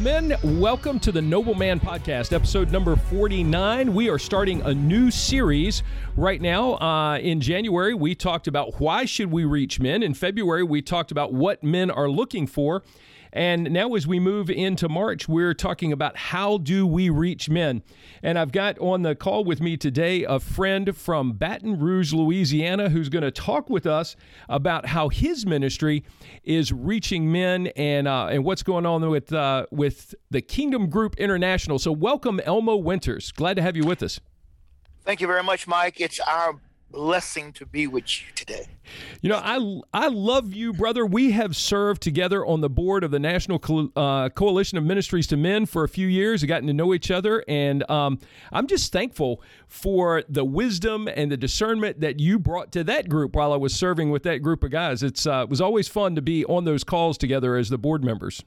Men, welcome to the Noble Man Podcast, episode number 49. We are starting a new series right now. Uh, in January, we talked about why should we reach men. In February, we talked about what men are looking for. And now, as we move into March, we're talking about how do we reach men. And I've got on the call with me today a friend from Baton Rouge, Louisiana, who's going to talk with us about how his ministry is reaching men and uh, and what's going on with uh, with the Kingdom Group International. So, welcome, Elmo Winters. Glad to have you with us. Thank you very much, Mike. It's our blessing to be with you today. You know, I I love you, brother. We have served together on the board of the National Co- uh, Coalition of Ministries to Men for a few years, We've gotten to know each other, and um, I'm just thankful for the wisdom and the discernment that you brought to that group while I was serving with that group of guys. It's uh, it was always fun to be on those calls together as the board members.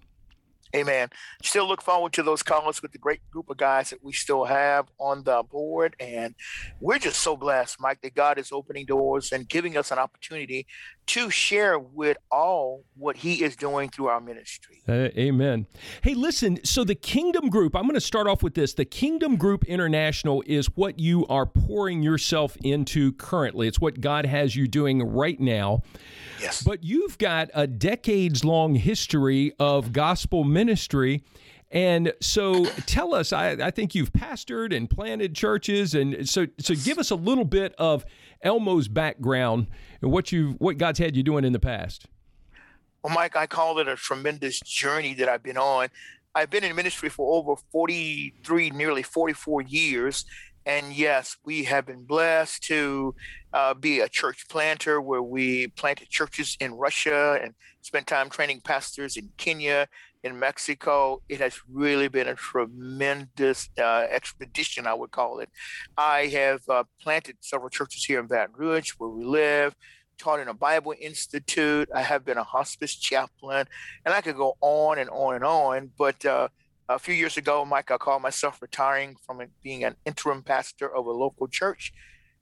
Amen. Still look forward to those calls with the great group of guys that we still have on the board. And we're just so blessed, Mike, that God is opening doors and giving us an opportunity to share with all what he is doing through our ministry. Uh, amen. Hey, listen, so the Kingdom Group, I'm going to start off with this. The Kingdom Group International is what you are pouring yourself into currently. It's what God has you doing right now. Yes. But you've got a decades long history of gospel ministry. And so tell us, I, I, think you've pastored and planted churches. And so, so give us a little bit of Elmo's background and what you what God's had you doing in the past. Well, Mike, I call it a tremendous journey that I've been on. I've been in ministry for over 43, nearly 44 years. And yes, we have been blessed to uh, be a church planter where we planted churches in Russia and spent time training pastors in Kenya, in Mexico. It has really been a tremendous uh, expedition, I would call it. I have uh, planted several churches here in Baton Rouge where we live, taught in a Bible Institute. I have been a hospice chaplain, and I could go on and on and on. But uh, a few years ago, Mike, I called myself retiring from being an interim pastor of a local church.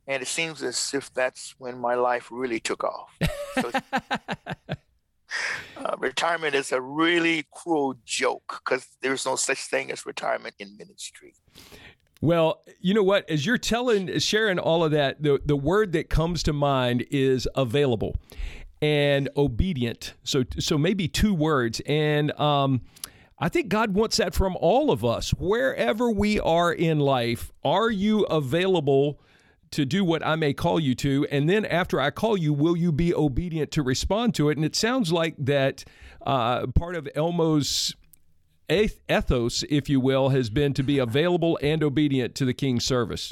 And it seems as if that's when my life really took off. So, uh, retirement is a really cruel joke because there's no such thing as retirement in ministry. Well, you know what? As you're telling, sharing all of that, the, the word that comes to mind is available and obedient. So, so maybe two words. And um, I think God wants that from all of us, wherever we are in life. Are you available? To do what I may call you to. And then after I call you, will you be obedient to respond to it? And it sounds like that uh, part of Elmo's ethos, if you will, has been to be available and obedient to the king's service.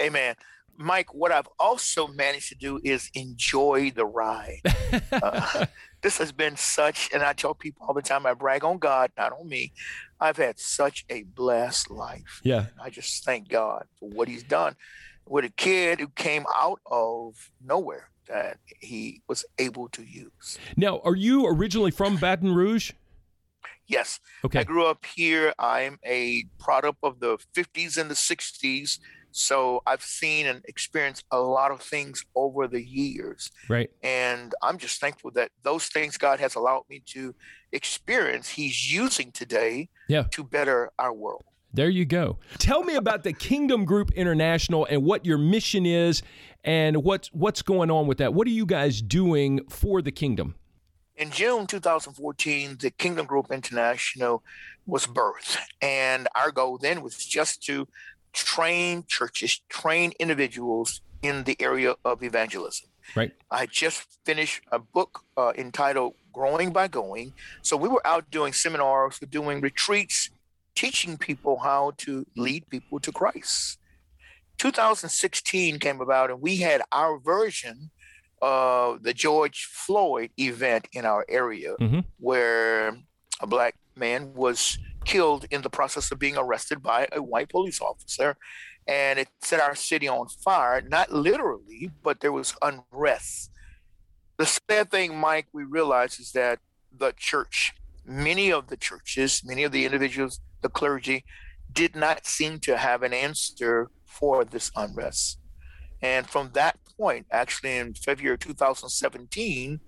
Amen. Mike, what I've also managed to do is enjoy the ride. uh, this has been such, and I tell people all the time, I brag on God, not on me. I've had such a blessed life. Yeah. I just thank God for what He's done with a kid who came out of nowhere that he was able to use. Now, are you originally from Baton Rouge? Yes. Okay. I grew up here. I'm a product of the 50s and the 60s. So I've seen and experienced a lot of things over the years. Right. And I'm just thankful that those things God has allowed me to experience, He's using today yeah. to better our world. There you go. Tell me about the Kingdom Group International and what your mission is and what's what's going on with that. What are you guys doing for the kingdom? In June 2014, the Kingdom Group International was birthed. And our goal then was just to train churches, train individuals in the area of evangelism. Right. I just finished a book uh, entitled Growing by Going. So we were out doing seminars, doing retreats, teaching people how to lead people to Christ. 2016 came about, and we had our version of the George Floyd event in our area, mm-hmm. where a black man was killed in the process of being arrested by a white police officer. And it set our city on fire, not literally, but there was unrest. The sad thing, Mike, we realize is that the church, many of the churches, many of the individuals the clergy did not seem to have an answer for this unrest. And from that point, actually in February 2017,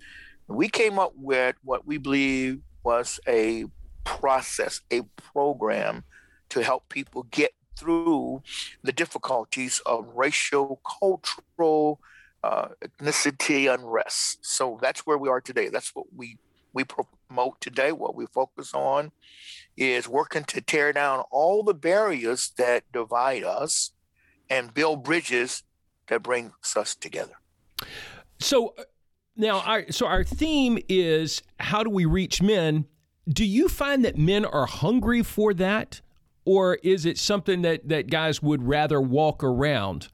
we came up with what we believe was a process, a program to help people get through the difficulties of racial, cultural, uh, ethnicity unrest. So that's where we are today. That's what we we promote today. What we focus on is working to tear down all the barriers that divide us and build bridges that bring us together. So uh, now, our, so our theme is how do we reach men? Do you find that men are hungry for that, or is it something that that guys would rather walk around?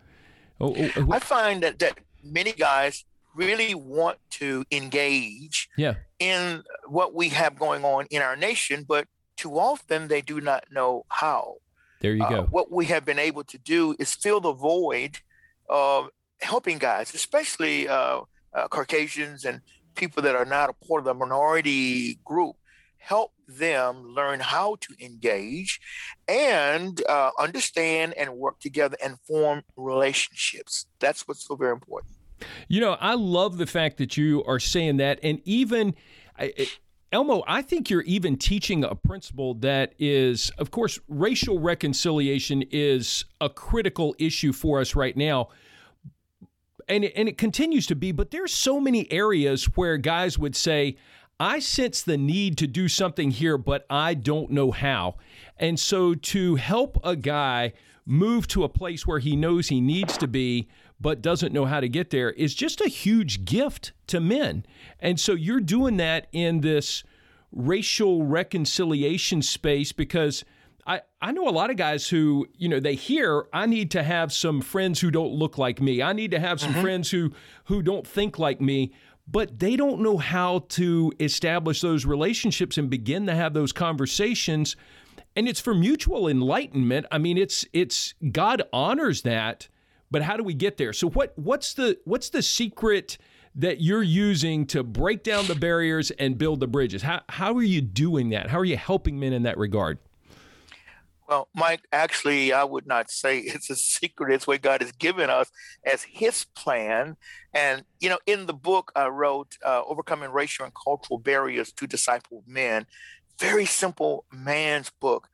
Oh, oh, oh, I find that that many guys really want to engage yeah. in what we have going on in our nation, but too often they do not know how. There you uh, go. What we have been able to do is fill the void of helping guys, especially uh, uh, Caucasians and people that are not a part of the minority group, help them learn how to engage and uh, understand and work together and form relationships. That's what's so very important. You know, I love the fact that you are saying that, and even. I, Elmo, I think you're even teaching a principle that is, of course, racial reconciliation is a critical issue for us right now. And it, and it continues to be, but there's so many areas where guys would say, I sense the need to do something here, but I don't know how. And so to help a guy move to a place where he knows he needs to be, but doesn't know how to get there is just a huge gift to men. And so you're doing that in this racial reconciliation space because I, I know a lot of guys who, you know, they hear I need to have some friends who don't look like me. I need to have some mm-hmm. friends who who don't think like me, but they don't know how to establish those relationships and begin to have those conversations. And it's for mutual enlightenment. I mean, it's it's God honors that but how do we get there? So what what's the what's the secret that you're using to break down the barriers and build the bridges? How how are you doing that? How are you helping men in that regard? Well, Mike, actually, I would not say it's a secret. It's what God has given us as His plan. And, you know, in the book I wrote, uh, Overcoming Racial and Cultural Barriers to Disciple Men, very simple man's book.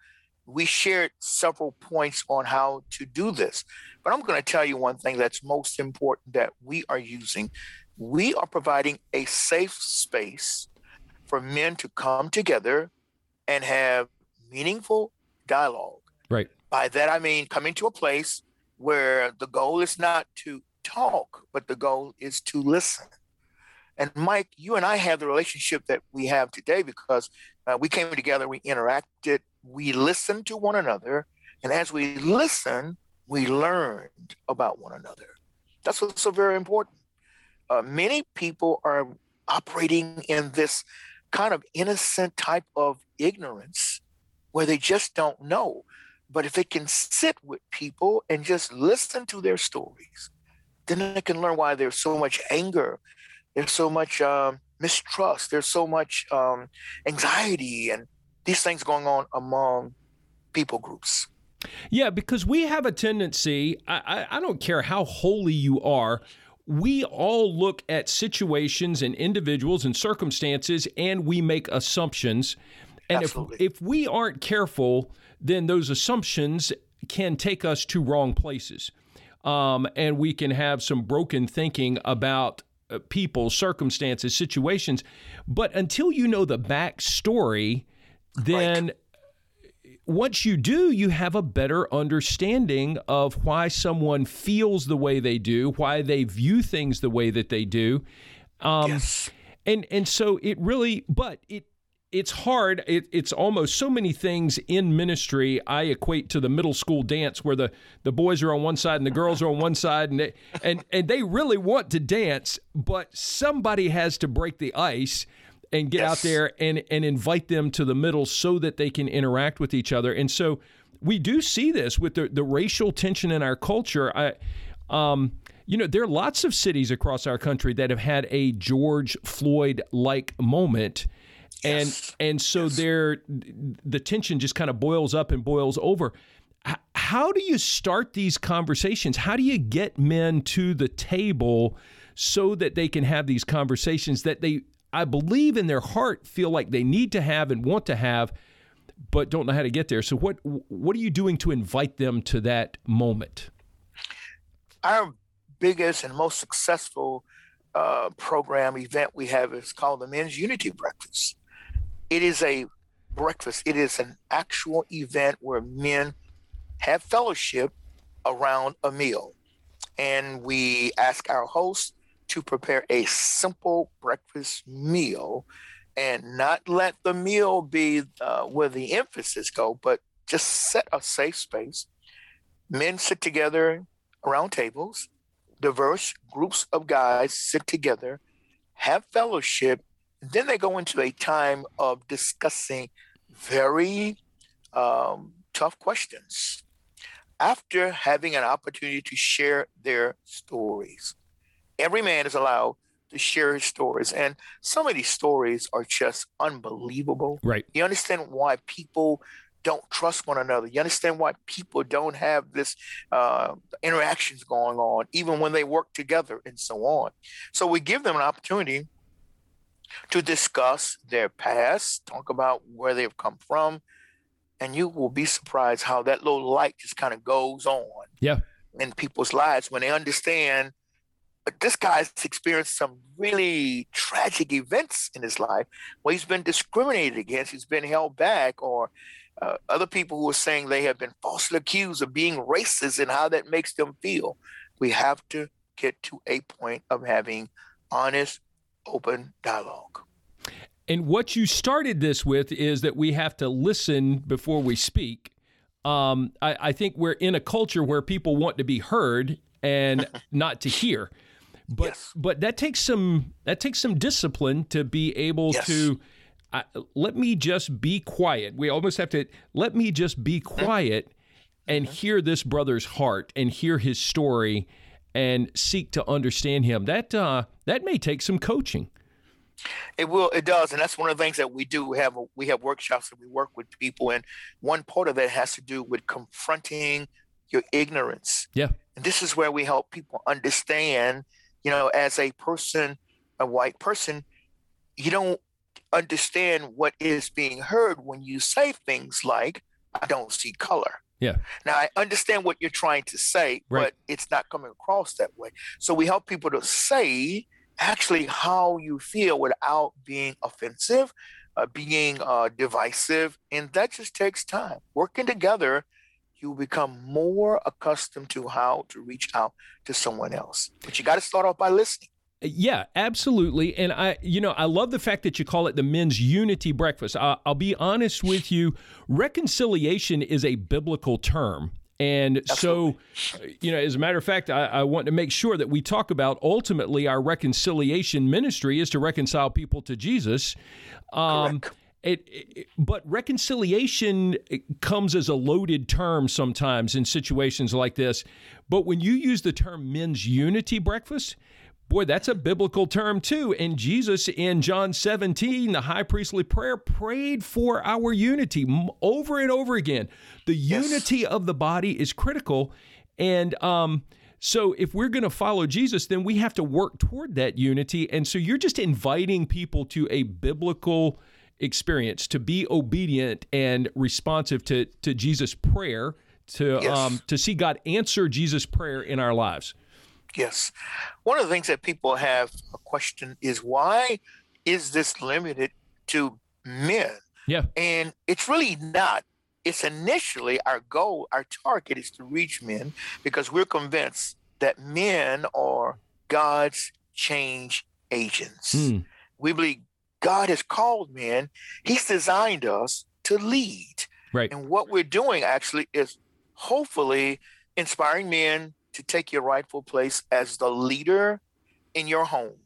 We shared several points on how to do this. But I'm going to tell you one thing that's most important that we are using. We are providing a safe space for men to come together and have meaningful dialogue. Right. By that, I mean coming to a place where the goal is not to talk, but the goal is to listen. And Mike, you and I have the relationship that we have today because uh, we came together, we interacted, we listened to one another. And as we listen, we learned about one another. That's what's so very important. Uh, many people are operating in this kind of innocent type of ignorance where they just don't know. But if they can sit with people and just listen to their stories, then they can learn why there's so much anger, there's so much um, mistrust, there's so much um, anxiety, and these things going on among people groups. Yeah, because we have a tendency, I, I, I don't care how holy you are, we all look at situations and individuals and circumstances and we make assumptions. And if, if we aren't careful, then those assumptions can take us to wrong places. Um, and we can have some broken thinking about uh, people, circumstances, situations. But until you know the backstory, then right once you do, you have a better understanding of why someone feels the way they do, why they view things the way that they do. Um, yes. And and so it really, but it it's hard. It, it's almost so many things in ministry. I equate to the middle school dance where the, the boys are on one side and the girls are on one side, and they, and and they really want to dance, but somebody has to break the ice and get yes. out there and and invite them to the middle so that they can interact with each other. And so we do see this with the the racial tension in our culture. I, um, you know, there are lots of cities across our country that have had a George Floyd like moment. Yes. And and so yes. there the tension just kind of boils up and boils over. How do you start these conversations? How do you get men to the table so that they can have these conversations that they I believe in their heart feel like they need to have and want to have, but don't know how to get there. So what what are you doing to invite them to that moment? Our biggest and most successful uh, program event we have is called the Men's Unity Breakfast. It is a breakfast. It is an actual event where men have fellowship around a meal. And we ask our hosts to prepare a simple breakfast meal and not let the meal be uh, where the emphasis go, but just set a safe space. Men sit together around tables, diverse groups of guys sit together, have fellowship, then they go into a time of discussing very um, tough questions after having an opportunity to share their stories. Every man is allowed to share his stories, and some of these stories are just unbelievable. Right. You understand why people don't trust one another. You understand why people don't have this uh, interactions going on, even when they work together and so on. So we give them an opportunity to discuss their past, talk about where they've come from, and you will be surprised how that little light just kind of goes on yeah. in people's lives when they understand this guy's experienced some really tragic events in his life where he's been discriminated against, he's been held back, or uh, other people who are saying they have been falsely accused of being racist and how that makes them feel. We have to get to a point of having honest, open dialogue. And what you started this with is that we have to listen before we speak. Um, I, I, think we're in a culture where people want to be heard and not to hear. But yes. but that takes some that takes some discipline to be able yes. to uh, let me just be quiet. We almost have to let me just be mm-hmm. quiet and mm-hmm. hear this brother's heart and hear his story and seek to understand him. That uh, that may take some coaching. It will. It does, and that's one of the things that we do. We have we have workshops that we work with people, and one part of that has to do with confronting your ignorance. Yeah, and this is where we help people understand. You know, as a person, a white person, you don't understand what is being heard when you say things like, "I don't see color." Yeah. Now I understand what you're trying to say, right. but it's not coming across that way. So we help people to say actually how you feel without being offensive, uh, being uh, divisive, and that just takes time. Working together, you become more accustomed to how to reach out to someone else. But you got to start off by listening. Yeah, absolutely. And I, you know, I love the fact that you call it the men's unity breakfast. I, will be honest with you, reconciliation is a biblical term. And Absolutely. so, you know, as a matter of fact, I, I, want to make sure that we talk about ultimately our reconciliation ministry is to reconcile people to Jesus. Um, it, it, but reconciliation comes as a loaded term sometimes in situations like this. But when you use the term men's unity breakfast, Boy, that's a biblical term too. And Jesus in John 17, the high priestly prayer, prayed for our unity over and over again. The yes. unity of the body is critical. And um, so if we're going to follow Jesus, then we have to work toward that unity. And so you're just inviting people to a biblical experience to be obedient and responsive to, to Jesus' prayer, to, yes. um, to see God answer Jesus' prayer in our lives. Yes. One of the things that people have a question is why is this limited to men? Yeah. And it's really not. It's initially our goal, our target is to reach men because we're convinced that men are God's change agents. Mm. We believe God has called men, He's designed us to lead. Right. And what we're doing actually is hopefully inspiring men to take your rightful place as the leader in your home,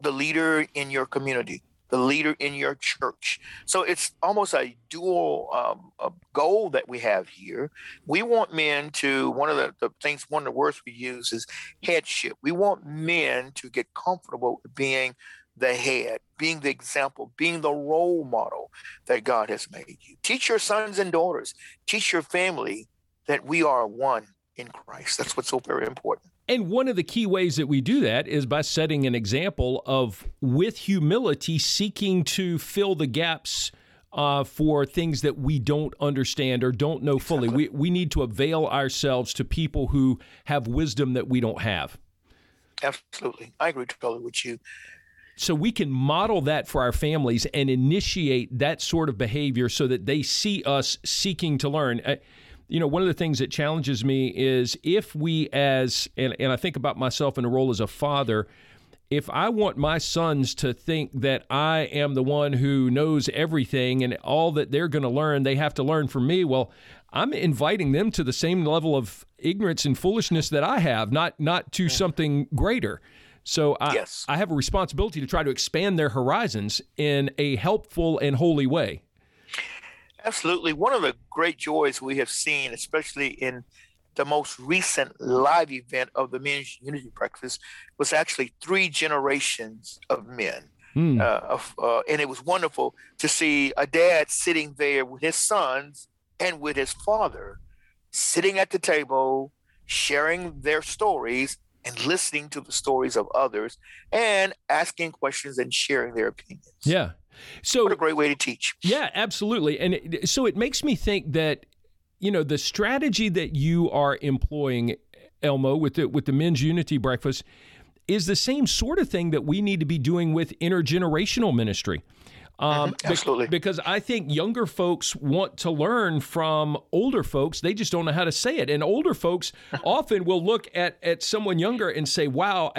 the leader in your community, the leader in your church. So it's almost a dual um, a goal that we have here. We want men to, one of the, the things, one of the words we use is headship. We want men to get comfortable with being the head, being the example, being the role model that God has made you. Teach your sons and daughters, teach your family that we are one in Christ. That's what's so very important. And one of the key ways that we do that is by setting an example of, with humility, seeking to fill the gaps uh, for things that we don't understand or don't know fully. We, we need to avail ourselves to people who have wisdom that we don't have. Absolutely. I agree totally with you. So we can model that for our families and initiate that sort of behavior so that they see us seeking to learn. Uh, you know, one of the things that challenges me is if we, as, and, and I think about myself in a role as a father, if I want my sons to think that I am the one who knows everything and all that they're going to learn, they have to learn from me, well, I'm inviting them to the same level of ignorance and foolishness that I have, not not to something greater. So I, yes. I have a responsibility to try to expand their horizons in a helpful and holy way. Absolutely. One of the great joys we have seen, especially in the most recent live event of the Men's Unity Breakfast, was actually three generations of men. Mm. Uh, of, uh, and it was wonderful to see a dad sitting there with his sons and with his father, sitting at the table, sharing their stories and listening to the stories of others and asking questions and sharing their opinions. Yeah. So what a great way to teach. Yeah, absolutely. And it, so it makes me think that you know the strategy that you are employing Elmo with the with the men's unity breakfast is the same sort of thing that we need to be doing with intergenerational ministry. Um, mm-hmm. Absolutely. Be- because I think younger folks want to learn from older folks. They just don't know how to say it. And older folks often will look at, at someone younger and say, wow,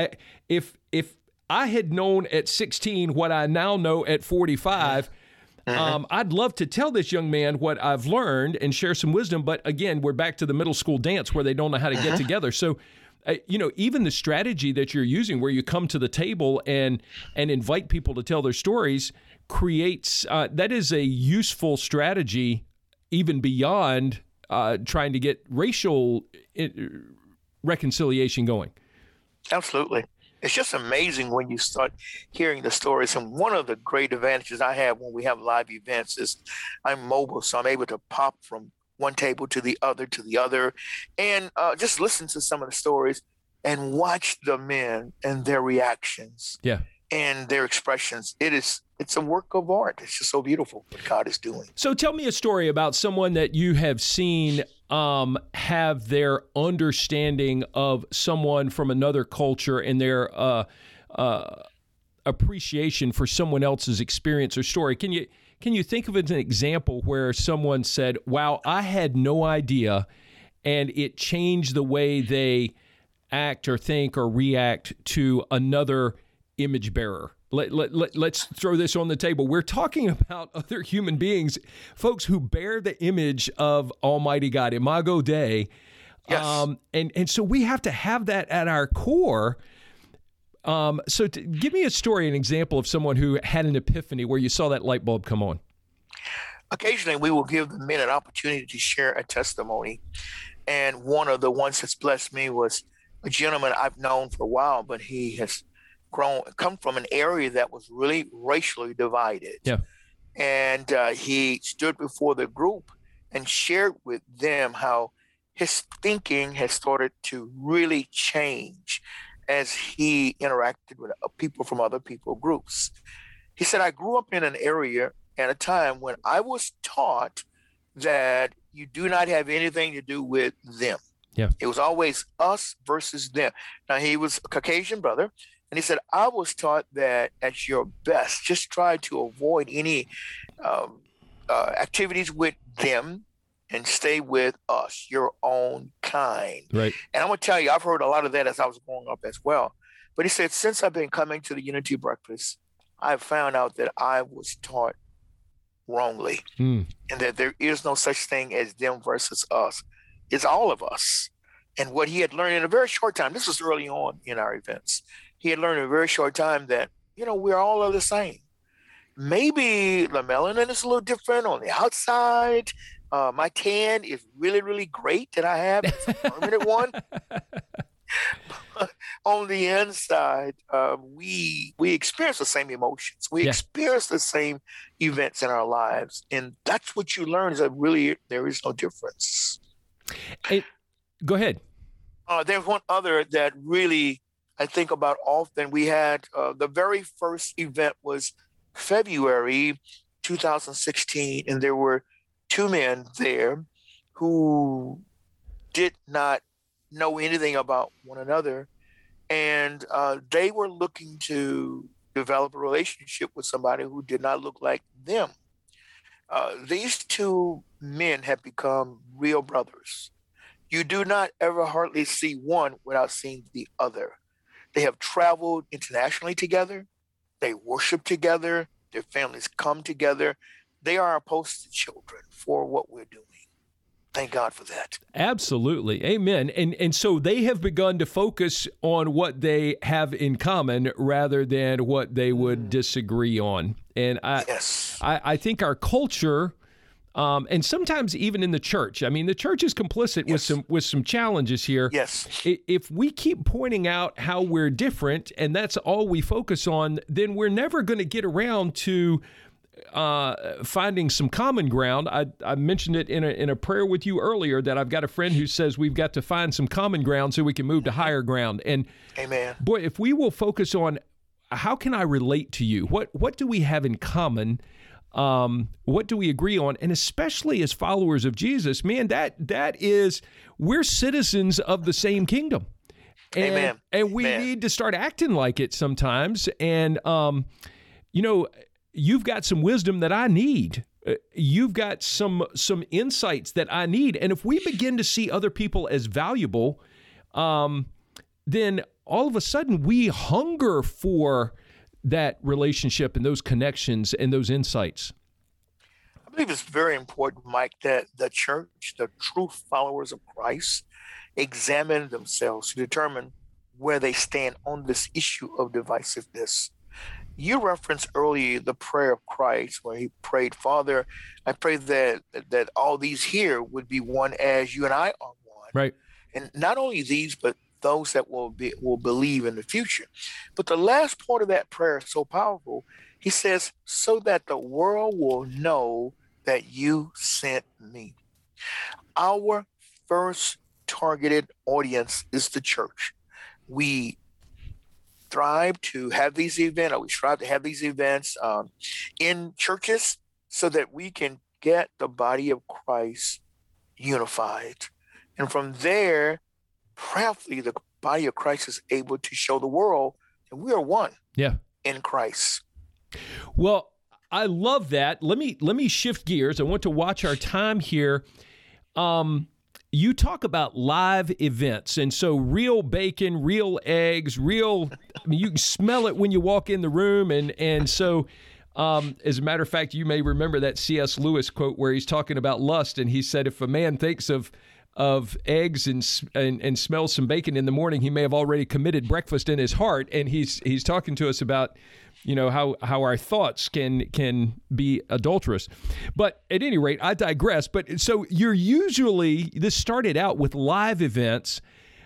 if, if I had known at 16 what I now know at 45, mm-hmm. um, I'd love to tell this young man what I've learned and share some wisdom. But again, we're back to the middle school dance where they don't know how to get mm-hmm. together. So, uh, you know, even the strategy that you're using, where you come to the table and and invite people to tell their stories, creates uh, that is a useful strategy even beyond uh, trying to get racial uh, reconciliation going. Absolutely. It's just amazing when you start hearing the stories. And one of the great advantages I have when we have live events is I'm mobile, so I'm able to pop from one table to the other to the other and uh, just listen to some of the stories and watch the men and their reactions. Yeah and their expressions. It is it's a work of art. It's just so beautiful what God is doing. So tell me a story about someone that you have seen um, have their understanding of someone from another culture and their uh, uh, appreciation for someone else's experience or story. Can you can you think of an example where someone said, "Wow, I had no idea," and it changed the way they act or think or react to another image bearer. Let, let, let, let's throw this on the table. We're talking about other human beings, folks who bear the image of Almighty God, Imago Dei. Yes. Um, and, and so we have to have that at our core. Um, so to, give me a story, an example of someone who had an epiphany where you saw that light bulb come on. Occasionally, we will give the men an opportunity to share a testimony. And one of the ones that's blessed me was a gentleman I've known for a while, but he has grown come from an area that was really racially divided. Yeah. And uh, he stood before the group and shared with them how his thinking has started to really change as he interacted with people from other people groups. He said, I grew up in an area at a time when I was taught that you do not have anything to do with them. Yeah. It was always us versus them. Now he was a Caucasian brother. And he said, I was taught that at your best, just try to avoid any um, uh, activities with them and stay with us, your own kind. Right. And I'm going to tell you, I've heard a lot of that as I was growing up as well. But he said, since I've been coming to the Unity Breakfast, I've found out that I was taught wrongly mm. and that there is no such thing as them versus us. It's all of us. And what he had learned in a very short time, this was early on in our events, he had learned in a very short time that, you know, we're all of the same. Maybe the melanin is a little different on the outside. Uh, my tan is really, really great that I have. It's a permanent one. on the inside, uh, we we experience the same emotions. We yeah. experience the same events in our lives, and that's what you learn is that really there is no difference. It, go ahead. Uh, there's one other that really I think about often. We had uh, the very first event was February, 2016, and there were two men there who did not know anything about one another, and uh, they were looking to develop a relationship with somebody who did not look like them. Uh, these two men have become real brothers. You do not ever hardly see one without seeing the other. They have traveled internationally together. They worship together. Their families come together. They are our poster children for what we're doing. Thank God for that. Absolutely. Amen. And and so they have begun to focus on what they have in common rather than what they would mm. disagree on. And I yes. I, I think our culture um, and sometimes even in the church. I mean, the church is complicit yes. with some with some challenges here. Yes. If we keep pointing out how we're different and that's all we focus on, then we're never going to get around to uh, finding some common ground. I, I mentioned it in a, in a prayer with you earlier that I've got a friend who says we've got to find some common ground so we can move to higher ground. And Amen. Boy, if we will focus on how can I relate to you? What what do we have in common? Um, what do we agree on? And especially as followers of Jesus, man, that that is we're citizens of the same kingdom. And, Amen. And we Amen. need to start acting like it sometimes. And um, you know, you've got some wisdom that I need. Uh, you've got some some insights that I need. And if we begin to see other people as valuable, um, then all of a sudden we hunger for that relationship and those connections and those insights. I believe it's very important, Mike, that the church, the true followers of Christ, examine themselves to determine where they stand on this issue of divisiveness you referenced earlier the prayer of Christ where he prayed, Father, I pray that that all these here would be one as you and I are one. Right. And not only these, but those that will be will believe in the future. But the last part of that prayer is so powerful. He says, so that the world will know that you sent me. Our first targeted audience is the church. We thrive to have these events, we strive to have these events um, in churches so that we can get the body of Christ unified. And from there, prayerfully, the body of Christ is able to show the world that we are one yeah. in Christ. Well, I love that. Let me let me shift gears. I want to watch our time here. Um, you talk about live events and so real bacon real eggs real I mean, you can smell it when you walk in the room and and so um, as a matter of fact you may remember that cs lewis quote where he's talking about lust and he said if a man thinks of of eggs and, and and smells some bacon in the morning he may have already committed breakfast in his heart and he's he's talking to us about you know how how our thoughts can can be adulterous but at any rate i digress but so you're usually this started out with live events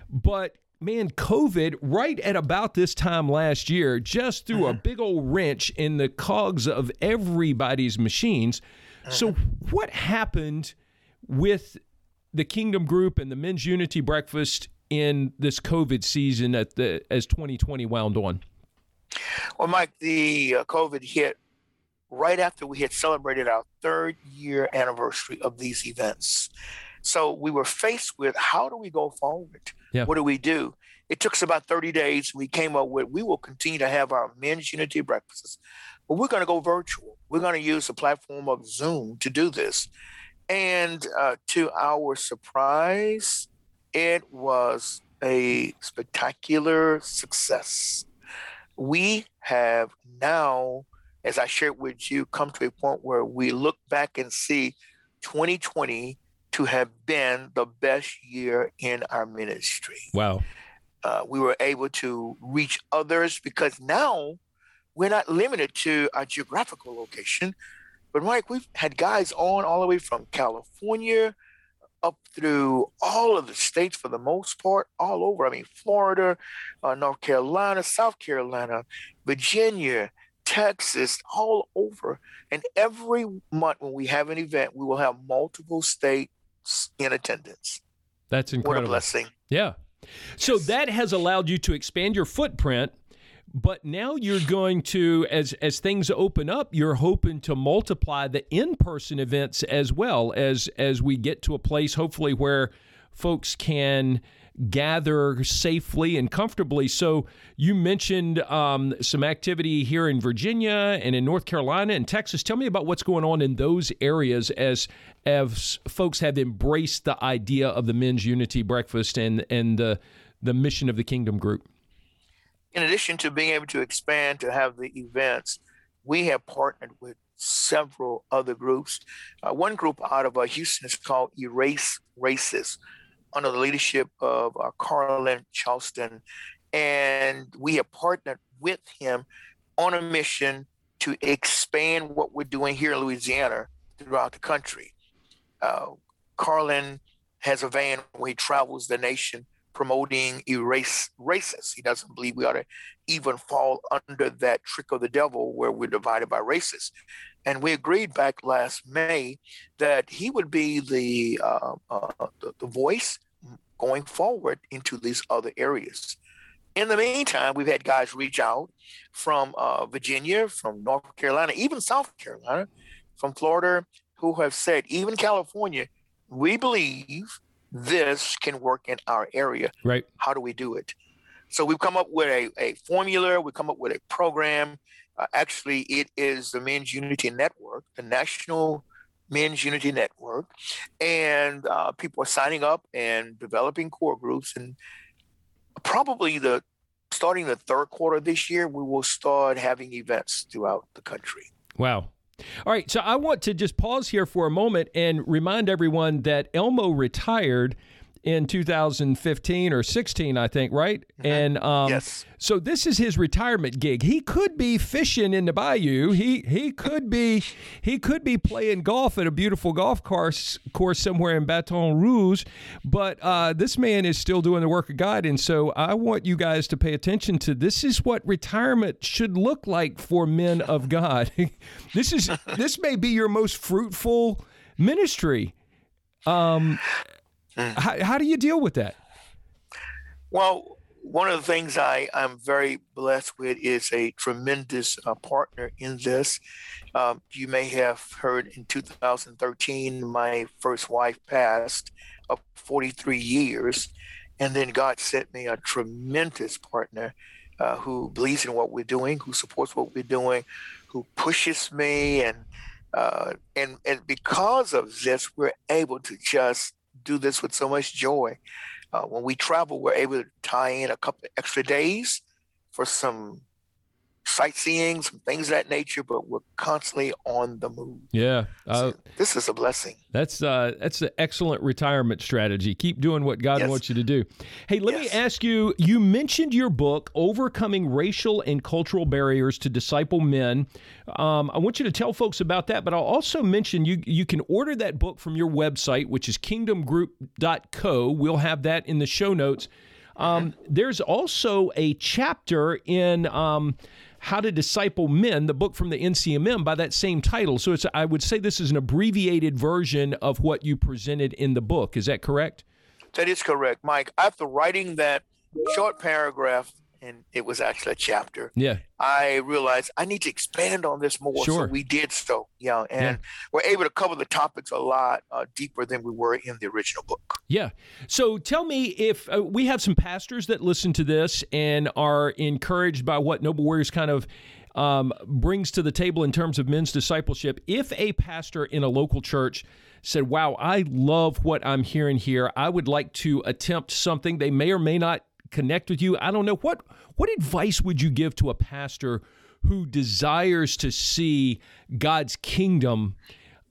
but man covid right at about this time last year just threw a mm-hmm. big old wrench in the cogs of everybody's machines so mm-hmm. what happened with the kingdom group and the men's unity breakfast in this covid season at the as 2020 wound on well, Mike, the uh, COVID hit right after we had celebrated our third year anniversary of these events. So we were faced with how do we go forward? Yeah. What do we do? It took us about 30 days. We came up with we will continue to have our men's unity breakfasts, but we're going to go virtual. We're going to use the platform of Zoom to do this. And uh, to our surprise, it was a spectacular success we have now, as I shared with you, come to a point where we look back and see 2020 to have been the best year in our ministry. Wow. Uh, we were able to reach others because now we're not limited to our geographical location. But Mike, we've had guys on all the way from California up through all of the states for the most part, all over. I mean, Florida, uh, North Carolina, South Carolina, Virginia, Texas, all over. And every month when we have an event, we will have multiple states in attendance. That's incredible. What a blessing. Yeah. So yes. that has allowed you to expand your footprint but now you're going to as as things open up you're hoping to multiply the in-person events as well as as we get to a place hopefully where folks can gather safely and comfortably. So you mentioned um, some activity here in Virginia and in North Carolina and Texas. Tell me about what's going on in those areas as as folks have embraced the idea of the men's unity breakfast and and the the mission of the Kingdom Group in addition to being able to expand to have the events, we have partnered with several other groups. Uh, one group out of uh, Houston is called Erase Races, under the leadership of uh, Carlin Charleston. And we have partnered with him on a mission to expand what we're doing here in Louisiana throughout the country. Uh, Carlin has a van where he travels the nation promoting erase races. He doesn't believe we ought to even fall under that trick of the devil where we're divided by races. And we agreed back last May that he would be the, uh, uh, the, the voice going forward into these other areas. In the meantime, we've had guys reach out from uh, Virginia, from North Carolina, even South Carolina, from Florida, who have said, even California, we believe this can work in our area. Right. How do we do it? So we've come up with a, a formula, we come up with a program. Uh, actually, it is the Men's Unity Network, the National Men's Unity Network. And uh, people are signing up and developing core groups. And probably the starting the third quarter this year, we will start having events throughout the country. Wow. All right, so I want to just pause here for a moment and remind everyone that Elmo retired in 2015 or 16, I think, right? Mm-hmm. And um, yes. so this is his retirement gig. He could be fishing in the bayou. He he could be he could be playing golf at a beautiful golf course course somewhere in Baton Rouge. But uh, this man is still doing the work of God, and so I want you guys to pay attention to this. Is what retirement should look like for men of God. this is this may be your most fruitful ministry. Um, Mm. How, how do you deal with that? Well, one of the things I, I'm very blessed with is a tremendous uh, partner in this. Um, you may have heard in 2013, my first wife passed of 43 years. And then God sent me a tremendous partner uh, who believes in what we're doing, who supports what we're doing, who pushes me. And, uh, and, and because of this, we're able to just do this with so much joy. Uh, when we travel, we're able to tie in a couple extra days for some sightseeing, some things of that nature, but we're constantly on the move. Yeah, uh, so this is a blessing. That's uh, that's an excellent retirement strategy. Keep doing what God yes. wants you to do. Hey, let yes. me ask you. You mentioned your book, "Overcoming Racial and Cultural Barriers to Disciple Men." Um, I want you to tell folks about that, but I'll also mention you you can order that book from your website, which is kingdomgroup.co. We'll have that in the show notes. Um, there's also a chapter in um, how to Disciple Men, the book from the NCMM, by that same title. So it's I would say this is an abbreviated version of what you presented in the book. Is that correct? That is correct, Mike. After writing that short paragraph and it was actually a chapter. Yeah. I realized I need to expand on this more. Sure. So we did so. Yeah. And yeah. we're able to cover the topics a lot uh, deeper than we were in the original book. Yeah. So tell me if uh, we have some pastors that listen to this and are encouraged by what Noble Warriors kind of um, brings to the table in terms of men's discipleship. If a pastor in a local church said, Wow, I love what I'm hearing here, I would like to attempt something, they may or may not connect with you. I don't know what what advice would you give to a pastor who desires to see God's kingdom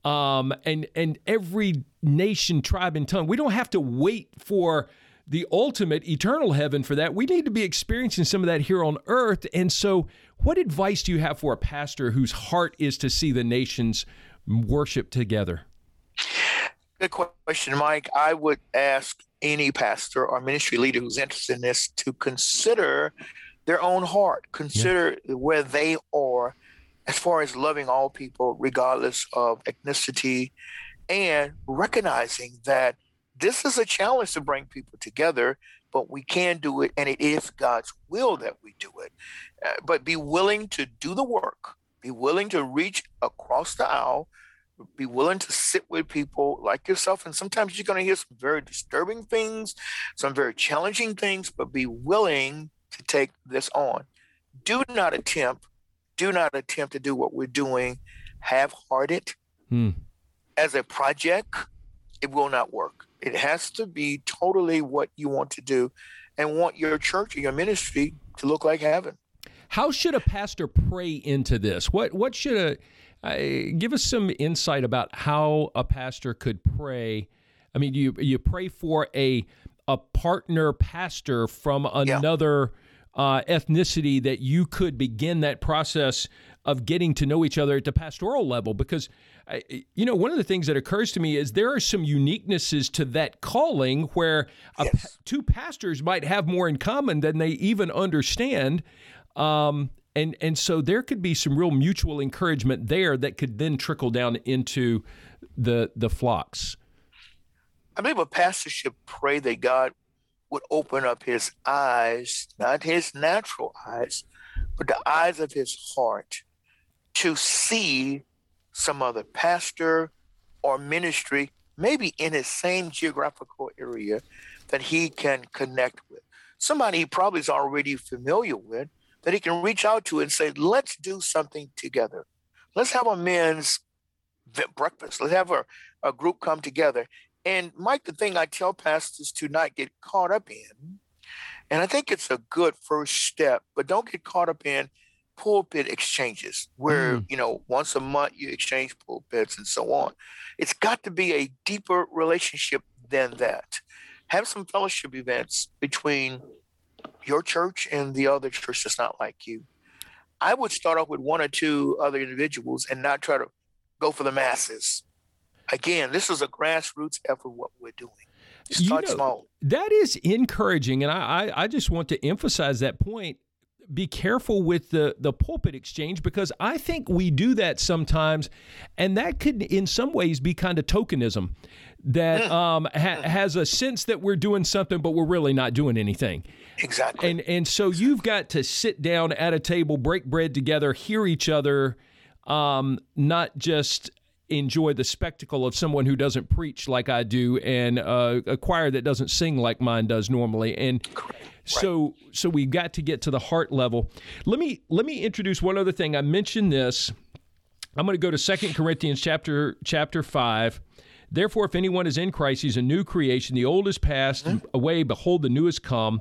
um, and and every nation, tribe, and tongue. We don't have to wait for the ultimate eternal heaven for that. We need to be experiencing some of that here on earth. And so, what advice do you have for a pastor whose heart is to see the nations worship together? Good question, Mike. I would ask any pastor or ministry leader who's interested in this to consider their own heart, consider yeah. where they are as far as loving all people, regardless of ethnicity, and recognizing that this is a challenge to bring people together, but we can do it, and it is God's will that we do it. Uh, but be willing to do the work, be willing to reach across the aisle, be willing to sit with people like yourself. And sometimes you're going to hear some very disturbing things, some very challenging things, but be willing to take this on. Do not attempt, do not attempt to do what we're doing half hearted hmm. as a project. It will not work. It has to be totally what you want to do and want your church or your ministry to look like heaven. How should a pastor pray into this? What what should a give us some insight about how a pastor could pray. I mean, you you pray for a a partner pastor from another yeah. uh, ethnicity that you could begin that process of getting to know each other at the pastoral level because you know one of the things that occurs to me is there are some uniquenesses to that calling where yes. two pastors might have more in common than they even understand um, and and so there could be some real mutual encouragement there that could then trickle down into the the flocks. I believe a pastor should pray that God would open up his eyes, not his natural eyes, but the eyes of his heart to see some other pastor or ministry, maybe in his same geographical area that he can connect with. Somebody he probably is already familiar with, that he can reach out to and say, let's do something together. Let's have a men's breakfast. Let's have a, a group come together. And Mike, the thing I tell pastors to not get caught up in, and I think it's a good first step, but don't get caught up in pulpit exchanges where, mm. you know, once a month you exchange pulpits and so on. It's got to be a deeper relationship than that. Have some fellowship events between your church and the other church that's not like you. I would start off with one or two other individuals and not try to go for the masses. Again, this is a grassroots effort, what we're doing. Start you know, small. That is encouraging. And I, I, I just want to emphasize that point be careful with the the pulpit exchange because I think we do that sometimes, and that could in some ways be kind of tokenism that mm. um, ha- has a sense that we're doing something, but we're really not doing anything. Exactly. And and so you've got to sit down at a table, break bread together, hear each other, um, not just enjoy the spectacle of someone who doesn't preach like I do and uh, a choir that doesn't sing like mine does normally. And so so we've got to get to the heart level. Let me let me introduce one other thing. I mentioned this. I'm going to go to Second Corinthians chapter chapter 5. Therefore, if anyone is in Christ, he's a new creation. The old is passed away. Behold, the new has come.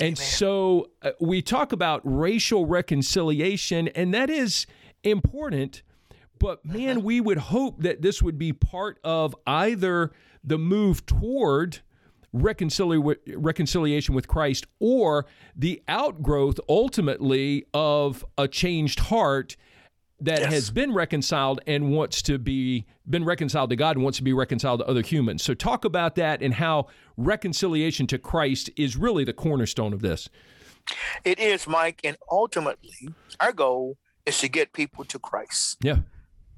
And so uh, we talk about racial reconciliation, and that is important. But man, uh-huh. we would hope that this would be part of either the move toward reconcili- reconciliation with Christ or the outgrowth ultimately of a changed heart that yes. has been reconciled and wants to be been reconciled to God and wants to be reconciled to other humans. So talk about that and how reconciliation to Christ is really the cornerstone of this. It is, Mike, and ultimately our goal is to get people to Christ. Yeah.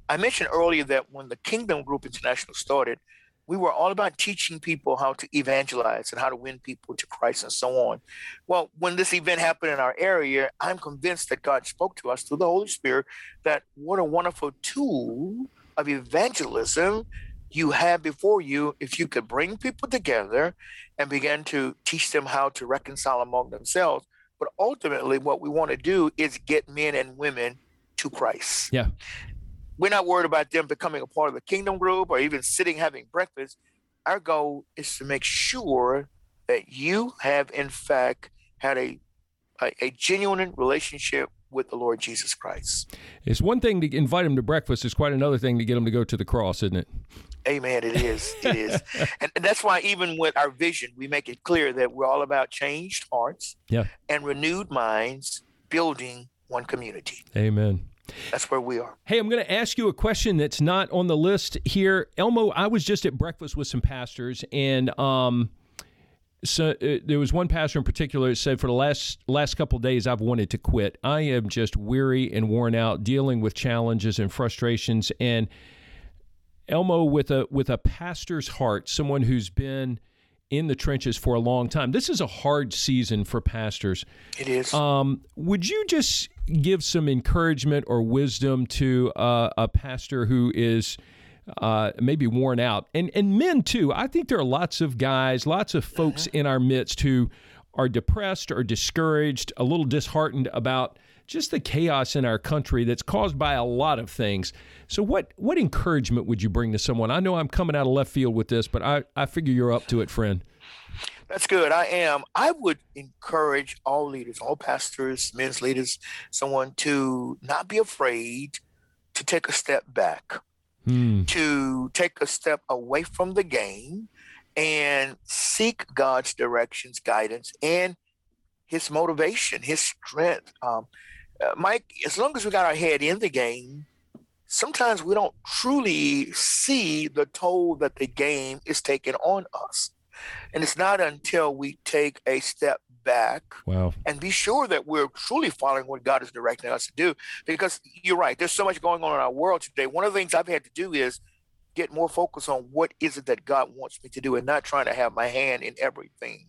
I mentioned earlier that when the Kingdom Group International started, we were all about teaching people how to evangelize and how to win people to Christ and so on. Well, when this event happened in our area, I'm convinced that God spoke to us through the Holy Spirit that what a wonderful tool of evangelism you have before you if you could bring people together and begin to teach them how to reconcile among themselves. But ultimately, what we want to do is get men and women to Christ. Yeah we're not worried about them becoming a part of the kingdom group or even sitting having breakfast. Our goal is to make sure that you have, in fact, had a, a, a genuine relationship with the Lord Jesus Christ. It's one thing to invite them to breakfast. It's quite another thing to get them to go to the cross, isn't it? Amen. It is. It is. and, and, that's why even with our vision, we make it clear that we're all about changed hearts yeah. and renewed minds, building one community. Amen. That's where we are. Hey, I'm going to ask you a question that's not on the list here. Elmo, I was just at breakfast with some pastors, and um, so uh, there was one pastor in particular that said, "For the last last couple days, I've wanted to quit. I am just weary and worn out dealing with challenges and frustrations." And Elmo, with a with a pastor's heart, someone who's been in the trenches for a long time. This is a hard season for pastors. It is. Um, would you just give some encouragement or wisdom to uh, a pastor who is uh, maybe worn out, and and men too? I think there are lots of guys, lots of folks mm-hmm. in our midst who are depressed or discouraged, a little disheartened about just the chaos in our country that's caused by a lot of things. So, what what encouragement would you bring to someone? I know I'm coming out of left field with this, but I, I figure you're up to it, friend. That's good. I am. I would encourage all leaders, all pastors, men's leaders, someone to not be afraid to take a step back, hmm. to take a step away from the game and seek God's directions, guidance, and his motivation, his strength. Um, uh, Mike, as long as we got our head in the game, sometimes we don't truly see the toll that the game is taking on us. And it's not until we take a step back wow. and be sure that we're truly following what God is directing us to do. Because you're right, there's so much going on in our world today. One of the things I've had to do is get more focused on what is it that God wants me to do and not trying to have my hand in everything.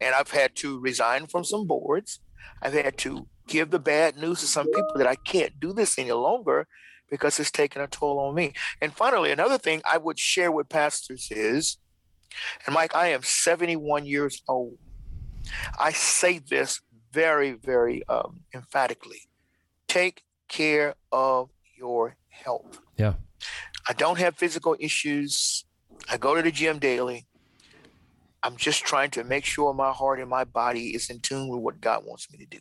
And I've had to resign from some boards. I've had to give the bad news to some people that I can't do this any longer because it's taking a toll on me. And finally, another thing I would share with pastors is, and Mike, I am 71 years old. I say this very, very um, emphatically. Take care of your health. Yeah. I don't have physical issues. I go to the gym daily. I'm just trying to make sure my heart and my body is in tune with what God wants me to do.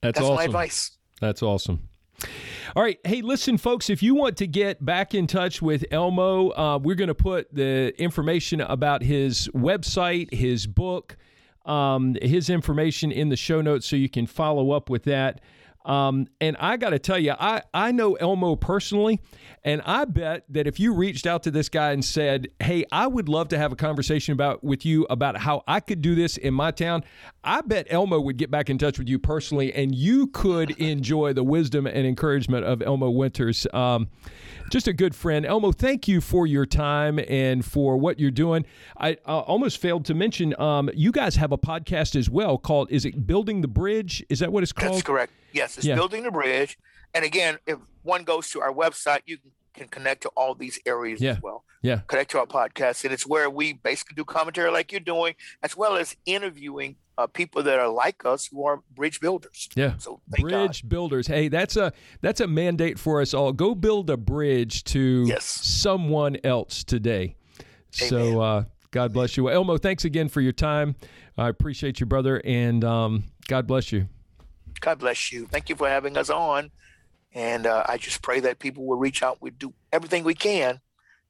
That's, That's awesome. my advice. That's awesome. All right. Hey, listen, folks, if you want to get back in touch with Elmo, uh, we're going to put the information about his website, his book, um, his information in the show notes so you can follow up with that. Um, and I got to tell you, I, I know Elmo personally, and I bet that if you reached out to this guy and said, "Hey, I would love to have a conversation about with you about how I could do this in my town," I bet Elmo would get back in touch with you personally, and you could enjoy the wisdom and encouragement of Elmo Winters. Um, just a good friend. Elmo, thank you for your time and for what you're doing. I uh, almost failed to mention um, you guys have a podcast as well called "Is it Building the Bridge?" Is that what it's called? That's correct. Yes, it's yeah. building the bridge. And again, if one goes to our website, you can, can connect to all these areas yeah. as well. Yeah. Connect to our podcast. And it's where we basically do commentary like you're doing, as well as interviewing uh, people that are like us who are bridge builders. Yeah. So bridge God. builders. Hey, that's a that's a mandate for us all. Go build a bridge to yes. someone else today. Amen. So uh, God bless you. Well, Elmo, thanks again for your time. I appreciate you, brother, and um, God bless you. God bless you. Thank you for having us on. And uh, I just pray that people will reach out. We do everything we can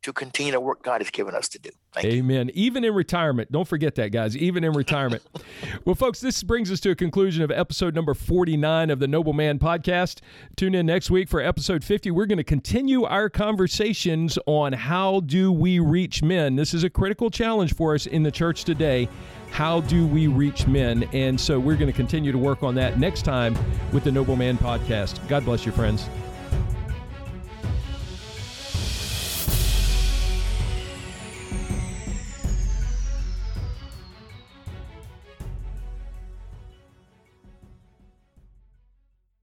to continue the work God has given us to do. Thank Amen. You. Even in retirement. Don't forget that, guys. Even in retirement. well, folks, this brings us to a conclusion of episode number 49 of the Noble Man podcast. Tune in next week for episode 50. We're going to continue our conversations on how do we reach men. This is a critical challenge for us in the church today. How do we reach men? And so we're going to continue to work on that next time with the Noble Man podcast. God bless you, friends.